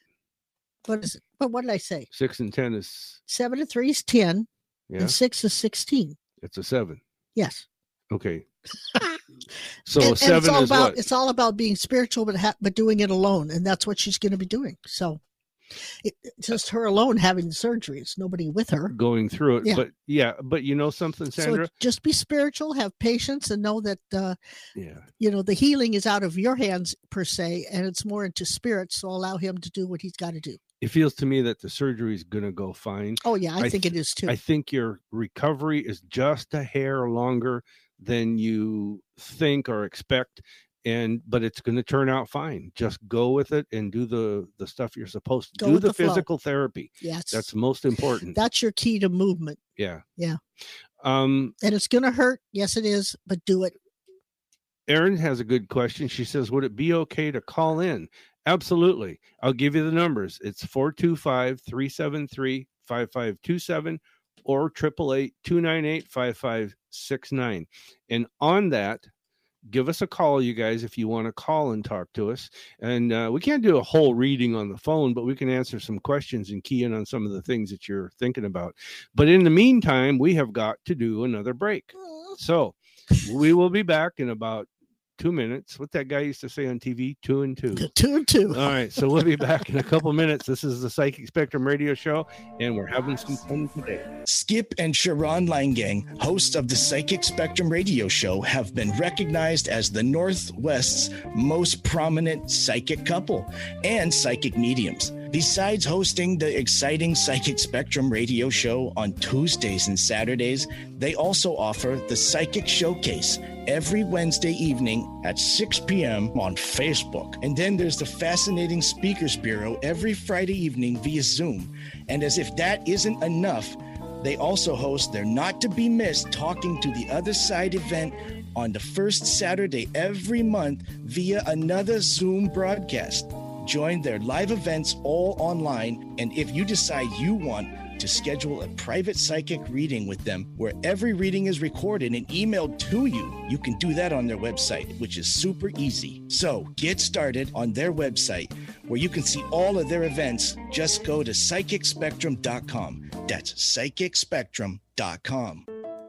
what is it? But what did I say? Six and 10 is, Seven and three is ten, yeah, and six is sixteen. it's a seven. Yes. Okay. [laughs] So and, and seven it's all is about what? it's all about being spiritual, but ha- but doing it alone, and that's what she's going to be doing. So, it, just her alone having the surgery. It's nobody with her. going through it. Yeah. But yeah, but you know something, Sandra? So just be spiritual, have patience, and know that uh, yeah. you know the healing is out of your hands per se, and it's more into spirit. So allow him to do what he's got to do. It feels to me that the surgery is going to go fine. Oh yeah, I, I think it th- is too. I think your recovery is just a hair longer than you think or expect and but it's going to turn out fine just go with it and do the the stuff you're supposed to Go do the, the physical therapy yes, that's most important that's your key to movement, yeah Yeah. um and it's going to hurt. Yes, it is, but do it. Erin has a good question. She says, Would it be okay to call in? Absolutely. I'll give you the numbers. It's 425 373 5527 or 888 298 5569. And on that, give us a call, you guys, if you want to call and talk to us. And uh, we can't do a whole reading on the phone, but we can answer some questions and key in on some of the things that you're thinking about. But in the meantime, we have got to do another break. So we will be back in about two minutes. What that guy used to say on TV, two and two. [laughs] Two and two. All right, so we'll be back in a couple minutes. This is the Psychic Spectrum Radio Show, and we're having some fun today. Skip and Sharon Langang, hosts of the Psychic Spectrum radio show, have been recognized as the Northwest's most prominent psychic couple and psychic mediums. Besides hosting the exciting Psychic Spectrum radio show on Tuesdays and Saturdays, they also offer the Psychic Showcase every Wednesday evening at 6 p.m. on Facebook. And then there's the Fascinating Speakers Bureau every Friday evening via Zoom. And as if that isn't enough, they also host their not to be missed Talking to the Other Side event on the first Saturday every month via another Zoom broadcast. Join their live events all online, and if you decide you want to schedule a private psychic reading with them where every reading is recorded and emailed to you, you can do that on their website, which is super easy. So get started on their website where you can see all of their events. Just go to psychicspectrum.com. That's psychicspectrum.com.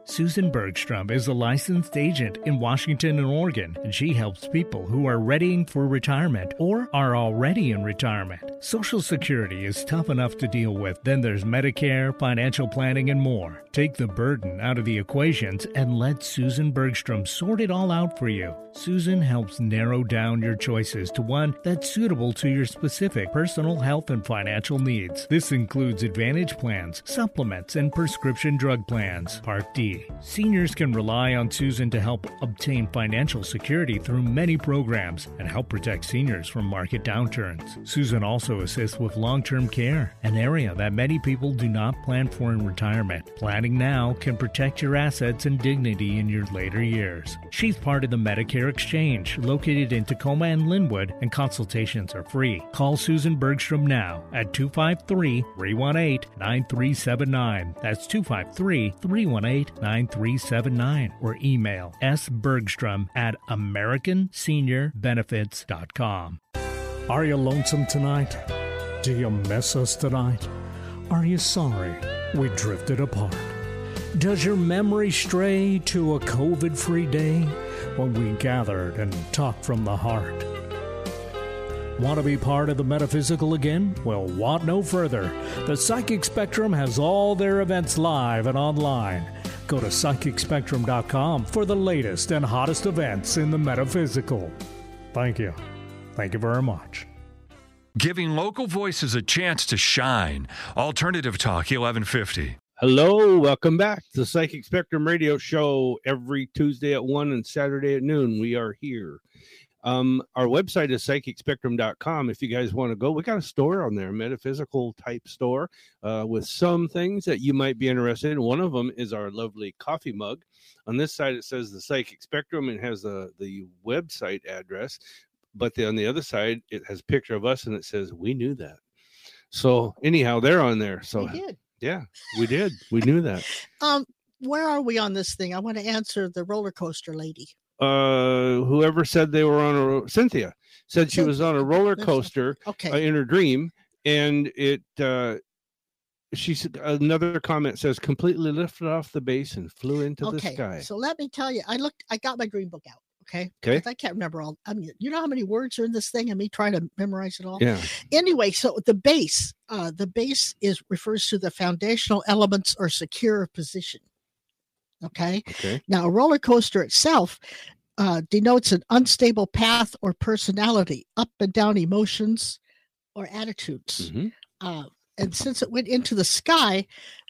Susan Bergstrom is a licensed agent in Washington and Oregon, and she helps people who are readying for retirement or are already in retirement. Social Security is tough enough to deal with, then there's Medicare, financial planning, and more. Take the burden out of the equations and let Susan Bergstrom sort it all out for you. Susan helps narrow down your choices to one that's suitable to your specific personal health and financial needs. This includes Advantage plans, supplements, and prescription drug plans. Part D. Seniors can rely on Susan to help obtain financial security through many programs and help protect seniors from market downturns. Susan also assists with long term care, an area that many people do not plan for in retirement. Planning now can protect your assets and dignity in your later years. She's part of the Medicare Exchange, located in Tacoma and Lynnwood, and consultations are free. Call Susan Bergstrom now at 253 318 9379. That's 253 318 9379. Or email sbergstrom at AmericanSeniorBenefits.com. Are you lonesome tonight? Do you miss us tonight? Are you sorry we drifted apart? Does your memory stray to a COVID free day when we gathered and talked from the heart? Want to be part of the metaphysical again? Well, want no further. The Psychic Spectrum has all their events live and online. Go to psychicspectrum.com for the latest and hottest events in the metaphysical. Thank you. Thank you very much. Giving local voices a chance to shine. Alternative Talk 1150. Hello, welcome back to the Psychic Spectrum Radio Show every Tuesday at 1 and Saturday at noon. We are here. Um, our website is psychicspectrum.com. If you guys want to go, we got a store on there, metaphysical type store, uh, with some things that you might be interested in. One of them is our lovely coffee mug. On this side, it says the Psychic Spectrum and has the, the website address. But the, on the other side, it has a picture of us and it says, We knew that. So, anyhow, they're on there. So, We did. yeah, we did. We knew that. [laughs] Um, where are we on this thing? I want to answer the roller coaster lady. Uh whoever said they were on a cynthia said she was on a roller coaster Okay. uh, in her dream and it uh she said another comment says completely lifted off the base and flew into the okay. sky So let me tell you, I looked, I got my green book out. Okay. Okay. I can't remember all. I mean, you know how many words are in this thing, and me trying to memorize it all. yeah Anyway, so the base, uh, the base is refers to the foundational elements or secure position. Okay. okay Now, a roller coaster itself uh, denotes an unstable path or personality, up and down emotions or attitudes. Mhm. Uh, and since it went into the sky,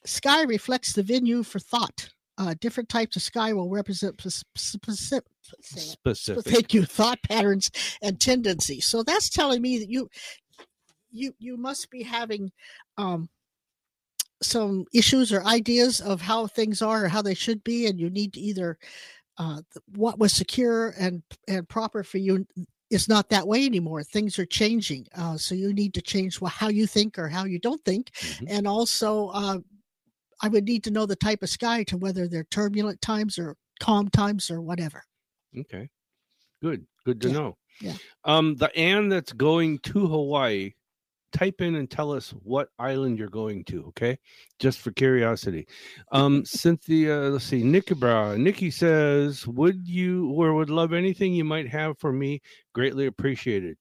sky reflects the venue for thought. Uh, different types of sky will represent specific. specific Thank you. Thought patterns and tendencies. So that's telling me that you, you, you must be having um, some issues or ideas of how things are or how they should be, and you need to either uh, what was secure and and proper for you is not that way anymore. Things are changing, uh, so you need to change how you think or how you don't think, Mhm. and also uh, I would need to know the type of sky to whether they're turbulent times or calm times or whatever. okay good good to Yeah, know yeah. um the ann that's going to hawaii type in and tell us what island you're going to okay? Just for curiosity. [laughs] Um cynthia let's see nikki nikki says would you or would love anything you might have for me? Greatly appreciated.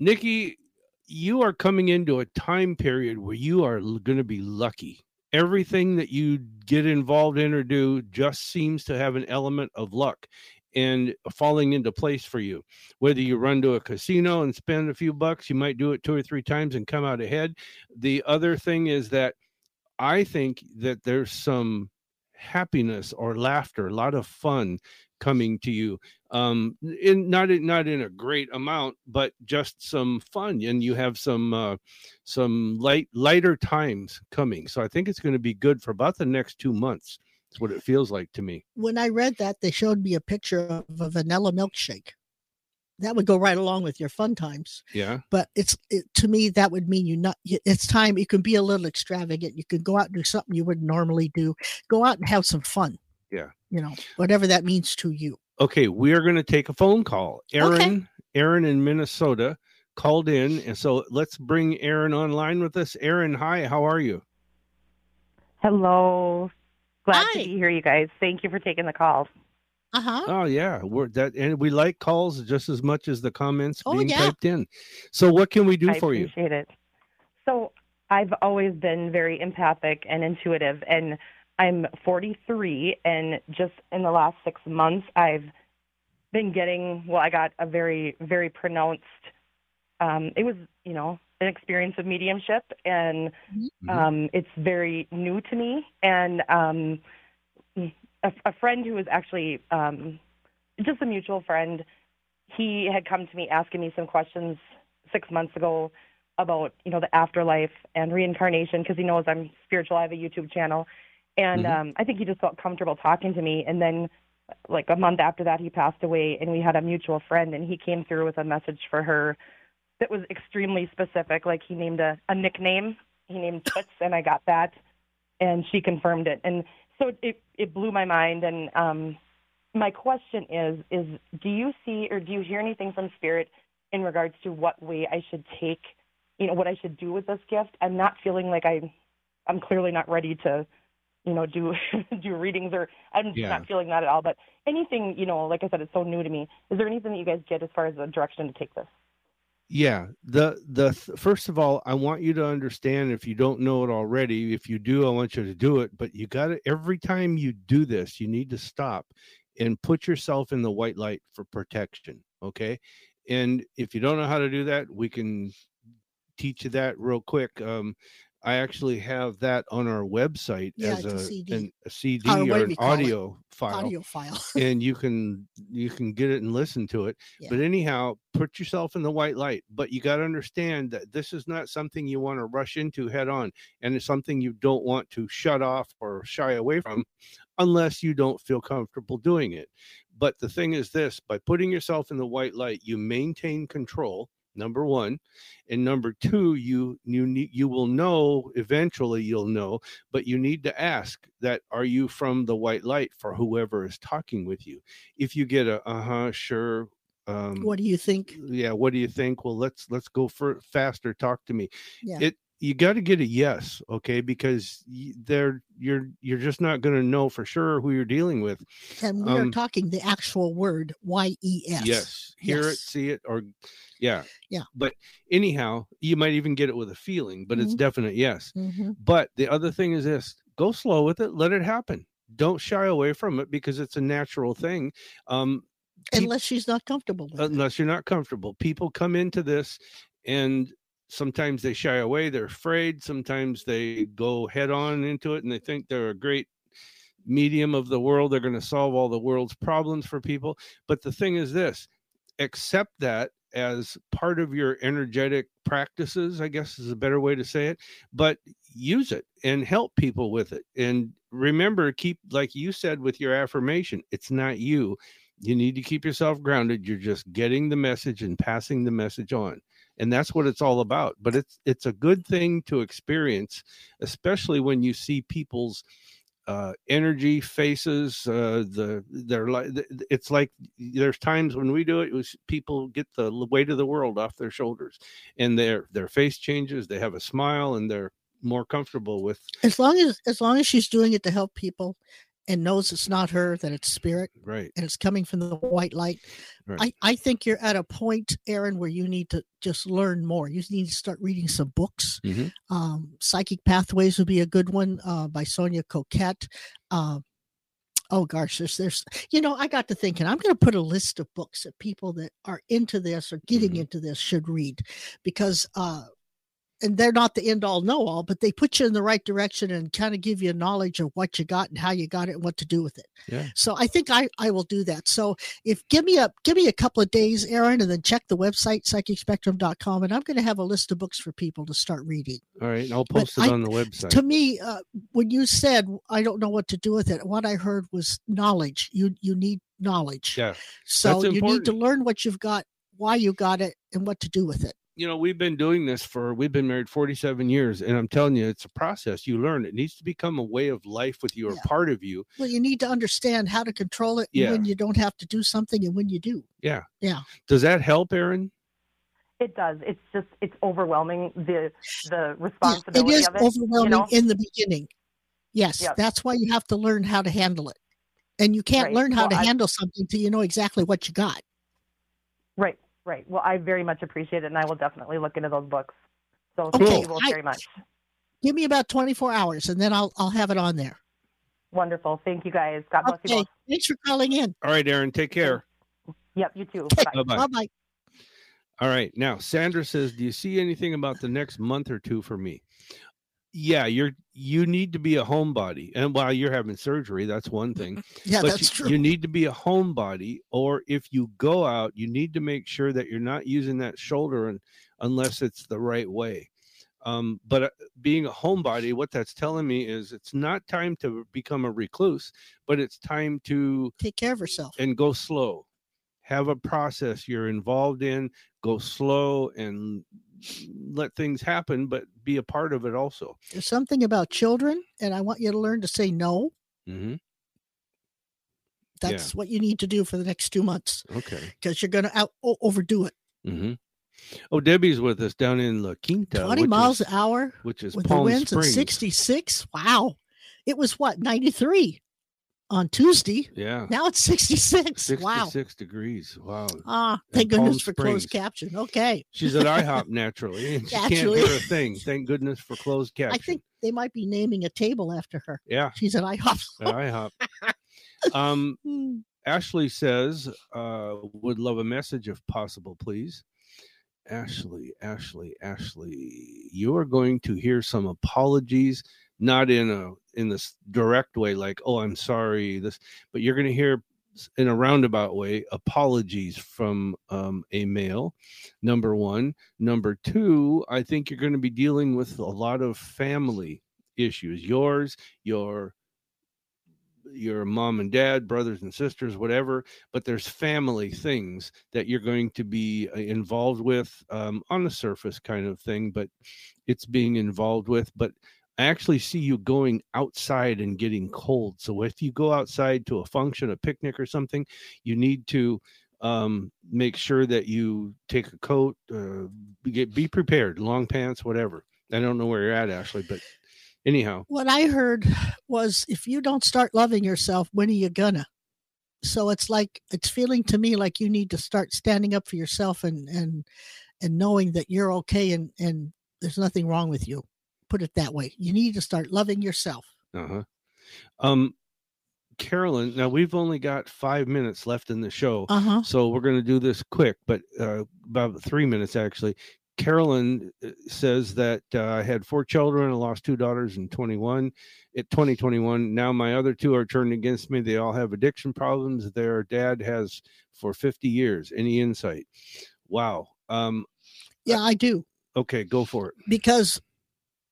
Nikki you are coming into a time period where you are going to be lucky. Everything that you get involved in or do just seems to have an element of luck and falling into place for you. Whether you run to a casino and spend a few bucks you might do it two or three times and come out ahead. The other thing is that i think that there's some happiness or laughter a lot of fun coming to you um in not in not in a great amount but just some fun and you have some uh some light lighter times coming. So i think it's going to be good for about the next two months that's what it feels like to me When I read that, they showed me a picture of a vanilla milkshake. That would go right along with your fun times. yeah But it's it, to me that would mean you not. It's time you can be a little extravagant. You can go out and do something you wouldn't normally do. Go out and have some fun. Yeah. You know whatever that means to you. Okay, we are going to take a phone call. Aaron, Aaron in Minnesota called in, and so let's bring Aaron online with us. Aaron, hi, how are you? Hello. Glad Hi. to be here, you guys. Thank you for taking the call. Uh huh. Oh yeah, we're that, and we like calls just as much as the comments Oh, being yeah. typed in. So, what can we do I for you? I appreciate it. So, I've always been very empathic and intuitive, and I'm 43, and just in the last six months, I've been getting. Well, I got a very, very pronounced. Um, it was, you know, an experience of mediumship, and Mhm. um, it's very new to me. And um, a, a friend who was actually um, just a mutual friend, he had come to me asking me some questions six months ago about you know the afterlife and reincarnation because he knows I'm spiritual. I have a YouTube channel, and Mhm. um, I think he just felt comfortable talking to me. And then, like a month after that, he passed away, and we had a mutual friend, and he came through with a message for her that was extremely specific. Like he named a, a nickname. He named Toots, and I got that, and she confirmed it. And so it it blew my mind. And um, my question is is do you see or do you hear anything from spirit in regards to what way I should take, you know, what I should do with this gift? I'm not feeling like I I'm clearly not ready to you know do [laughs] do readings or I'm Yeah. not feeling that at all. But anything, you know, like I said, it's so new to me. Is there anything that you guys get as far as the direction to take this? Yeah, the the th- first of all, I want you to understand if you don't know it already. If you do, I want you to do it. But you got to every time you do this, you need to stop and put yourself in the white light for protection. Okay, and if you don't know how to do that, we can teach you that real quick. Um, I actually have that on our website Yeah, as a CD. an, a CD Or or, an you call it. audio file, Audio file. [laughs] and you can you can get it and listen to it. Yeah. But anyhow, put yourself in the white light. But you got to understand that this is not something you want to rush into head on, and it's something you don't want to shut off or shy away from, unless you don't feel comfortable doing it. But the thing is this: by putting yourself in the white light, you maintain control. Number one, and number two, you you need you will know eventually. You'll know but you need to ask that are you from the white light for whoever is talking with you if you get a uh-huh sure um what do you think? yeah what do you think well let's let's go for faster talk to me Yeah. it you got to get a yes okay because they're you're you're just not going to know for sure who you're dealing with And we are um, talking the actual word Y E S. yes hear it see it or yeah Yeah. but anyhow you might even get it with a feeling but it's Mhm. definite yes hmm But the other thing is this go slow with it, let it happen. Don't shy away from it because it's a natural thing. Um, Unless she's not comfortable with it. unless you're not comfortable. People come into this and sometimes they shy away, they're afraid, sometimes they go head on into it and they think they're a great medium of the world. They're going to solve all the world's problems for people. But the thing is this accept that as part of your energetic practices, I guess is a better way to say it, but use it and help people with it. And remember, keep, like you said with your affirmation, it's not you. You need to keep yourself grounded. You're just getting the message and passing the message on. And that's what it's all about. But it's it's a good thing to experience, especially when you see people's uh, energy faces uh, the they're like it's like there's times when we do it, it was people get the weight of the world off their shoulders and their their face changes they have a smile and they're more comfortable with As long as as long as she's doing it to help people and knows it's not her, that it's spirit right and it's coming from the white light. Right. I, I think you're at a point, Aaron, where you need to just learn more. You need to start reading some books. Mhm. Um, Psychic Pathways would be a good one uh, by Sonia Choquette. Uh, oh gosh, there's there's you know I got to thinking I'm going to put a list of books that people that are into this or getting Mhm. into this should read because uh, and they're not the end all know all, but they put you in the right direction and kind of give you a knowledge of what you got and how you got it and what to do with it. Yeah. So I think I, I will do that. So if give me a give me a couple of days, Aaron, and then check the website psychicspectrum.com and I'm going to have a list of books for people to start reading. all right and i'll But post it I- on the website To me, uh, when you said I don't know what to do with it, what I heard was knowledge. You you need knowledge. yeah So that's you need to learn what you've got, why you got it, and what to do with it. You know we've been doing this for we've been married 47 years and i'm telling you it's a process you learn it needs to become a way of life with you or Yeah. part of you Well, you need to understand how to control it Yeah. when you don't have to do something and when you do. Yeah. Yeah. Does that help aaron It does. It's just it's overwhelming the the Yeah, responsibility it is of it. overwhelming know? in the beginning. Yes, Yep. that's why you have to learn how to handle it. And you can't Right. learn how Well, to I- handle something till you know exactly what you got. Right, right. Well, I very much appreciate it, and I will definitely look into those books. So Okay, thank you both I- very much. Give me about 24 hours and then I'll I'll have it on there. Wonderful. Thank you guys. God bless you Okay. both. Thanks for calling in. all right aaron take care Yep, you too. Okay. Bye. bye-bye Bye bye. All right. Now, Sandra says, "Do you see anything about the next month or two for me?" Yeah, you're you need to be a homebody, and while you're having surgery, that's one thing. [laughs] Yeah, but that's you, true. you need to be a homebody, or if you go out, you need to make sure that you're not using that shoulder, and unless it's the right way. Um, but uh, being a homebody, what that's telling me is it's not time to become a recluse, but it's time to Take care of yourself. and go slow. Have a process you're involved in, go slow and let things happen, but be a part of it also. There's something about children, and I want you to learn to say no. hmm That's what you need to do for the next two months Okay. because you're going to out overdo it. hmm Oh, Debbie's with us down in La Quinta. 20 miles is, an hour which is with Palm the winds Springs. at 66. Wow. It was what, 93? On Tuesday. Yeah. Now it's 66. 66 wow. degrees. Wow. Ah, thank Palm goodness for closed Springs. caption. Okay. She's at IHOP naturally, and she Naturally. can't hear a thing. Thank goodness for closed caption. I think they might be naming a table after her. Yeah, She's at IHOP. at IHOP. um, [laughs] Hmm. Ashley says, uh, would love a message if possible, please. Ashley, Ashley, Ashley, you are going to hear some apologies, not in a in this direct way, like "oh, I'm sorry," this, but you're going to hear in a roundabout way apologies from um, a male. Number one, number two, I think you're going to be dealing with a lot of family issues. Yours, your your mom and dad, brothers and sisters, whatever, but there's family things that you're going to be uh, involved with um, on the surface kind of thing, but it's being involved with. But I actually see you going outside and getting cold. So if you go outside to a function, a picnic or something, you need to um make sure that you take a coat uh get be prepared long pants whatever i don't know where you're at ashley but anyhow What I heard was if you don't start loving yourself, when are you gonna? So it's like it's feeling to me like you need to start standing up for yourself and and and knowing that you're okay and and there's nothing wrong with you. Put it that way. You need to start loving yourself. Uh-huh. Um Carolyn, now we've only got five minutes left in the show. Uh-huh. So we're gonna do this quick, but uh about three minutes actually. Carolyn uh, says that uh, I had four children. I lost two daughters in 21, at 2021. Now my other two are turned against me. They all have addiction problems. Their dad has for 50 years. Any insight? Wow. Um, Yeah, I do. okay, go for it. Because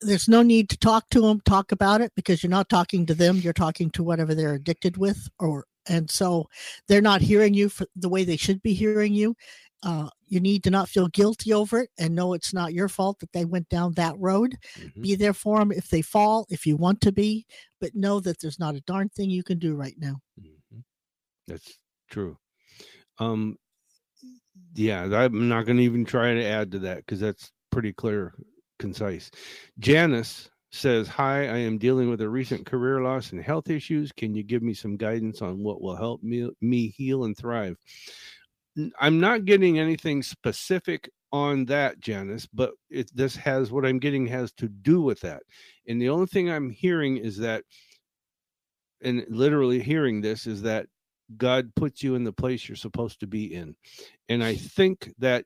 there's no need to talk to them, talk about it because you're not talking to them, you're talking to whatever they're addicted with or and so they're not hearing you for the way they should be hearing you. Uh, you need to not feel guilty over it and know it's not your fault that they went down that road. Mhm. Be there for them if they fall, if you want to be, but know that there's not a darn thing you can do right now. Mhm. That's true. Um, yeah, I'm not going to even try to add to that because that's pretty clear, concise. Janice says, Hi, I am dealing with a recent career loss and health issues. Can you give me some guidance on what will help me, me heal and thrive? I'm not getting anything specific on that, Janice, but it, this has what I'm getting has to do with that. And the only thing I'm hearing is that, and literally hearing this, is that God puts you in the place you're supposed to be in. And I think that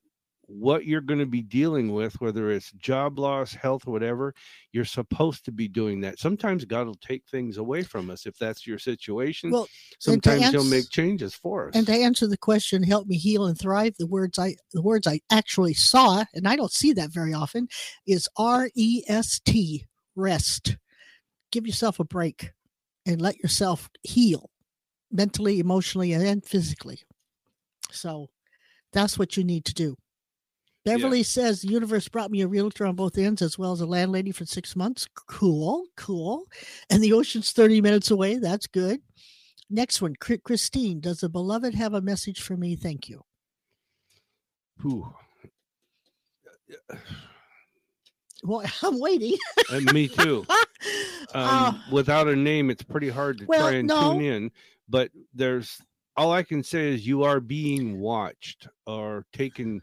what you're going to be dealing with, whether it's job loss, health, whatever, you're supposed to be doing that. Sometimes God will take things away from us if that's your situation. Well, Sometimes He'll make changes for us. And to answer the question, help me heal and thrive, the words I the words I actually saw, and I don't see that very often, is R E S T, rest. Give yourself a break and let yourself heal mentally, emotionally, and physically. So that's what you need to do. Beverly says the universe brought me a realtor on both ends as well as a landlady for six months. Cool, cool. And the ocean's 30 minutes away. That's good. Next one, Christine. Does the beloved have a message for me? Thank you. Whew. Well, [laughs] I'm waiting. And me too. [laughs] Um, Uh, without a name, it's pretty hard to well, try and no. tune in. But there's all I can say is you are being watched or taken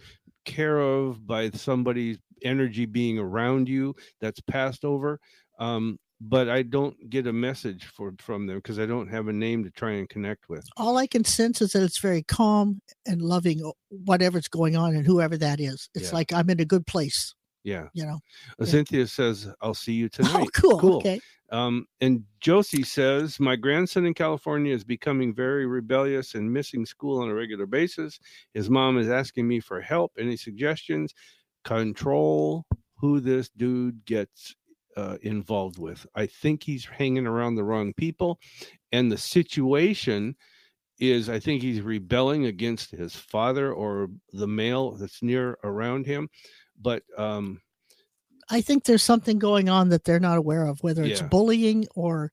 care of by somebody's energy being around you that's passed over. Um, but I don't get a message for from them because I don't have a name to try and connect with. all I can sense is that it's very calm and loving, whatever's going on and whoever that is. It's Yeah. like I'm in a good place, Yeah. you know. Uh, Yeah. Cynthia says, I'll see you [laughs] tonight. Oh, cool. Cool. Okay. Um, and Josie says, My grandson in California is becoming very rebellious and missing school on a regular basis. His mom is asking me for help. Any suggestions? Control who this dude gets uh, involved with. I think he's hanging around the wrong people. And the situation is, I think he's rebelling against his father or the male that's near around him. But um, I think there's something going on that they're not aware of, whether it's Yeah. bullying or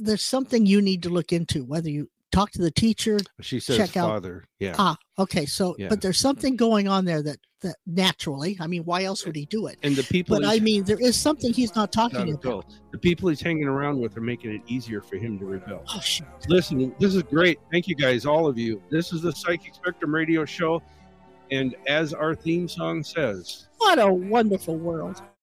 there's something you need to look into, whether you talk to the teacher. She says check out- father. Yeah. Ah, okay. So, Yeah. but there's something going on there that that naturally. I mean, why else would he do it? and the people But I mean, there is something he's not not talking at about. the people he's hanging around with are making it easier for him to rebel. Oh, shit. Listen, this is great. Thank you guys, all of you. This is the Psychic Spectrum Radio Show. And as our theme song says, What a wonderful world.